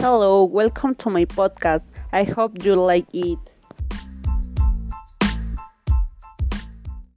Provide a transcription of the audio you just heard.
Hello, welcome to my podcast. I hope you like it.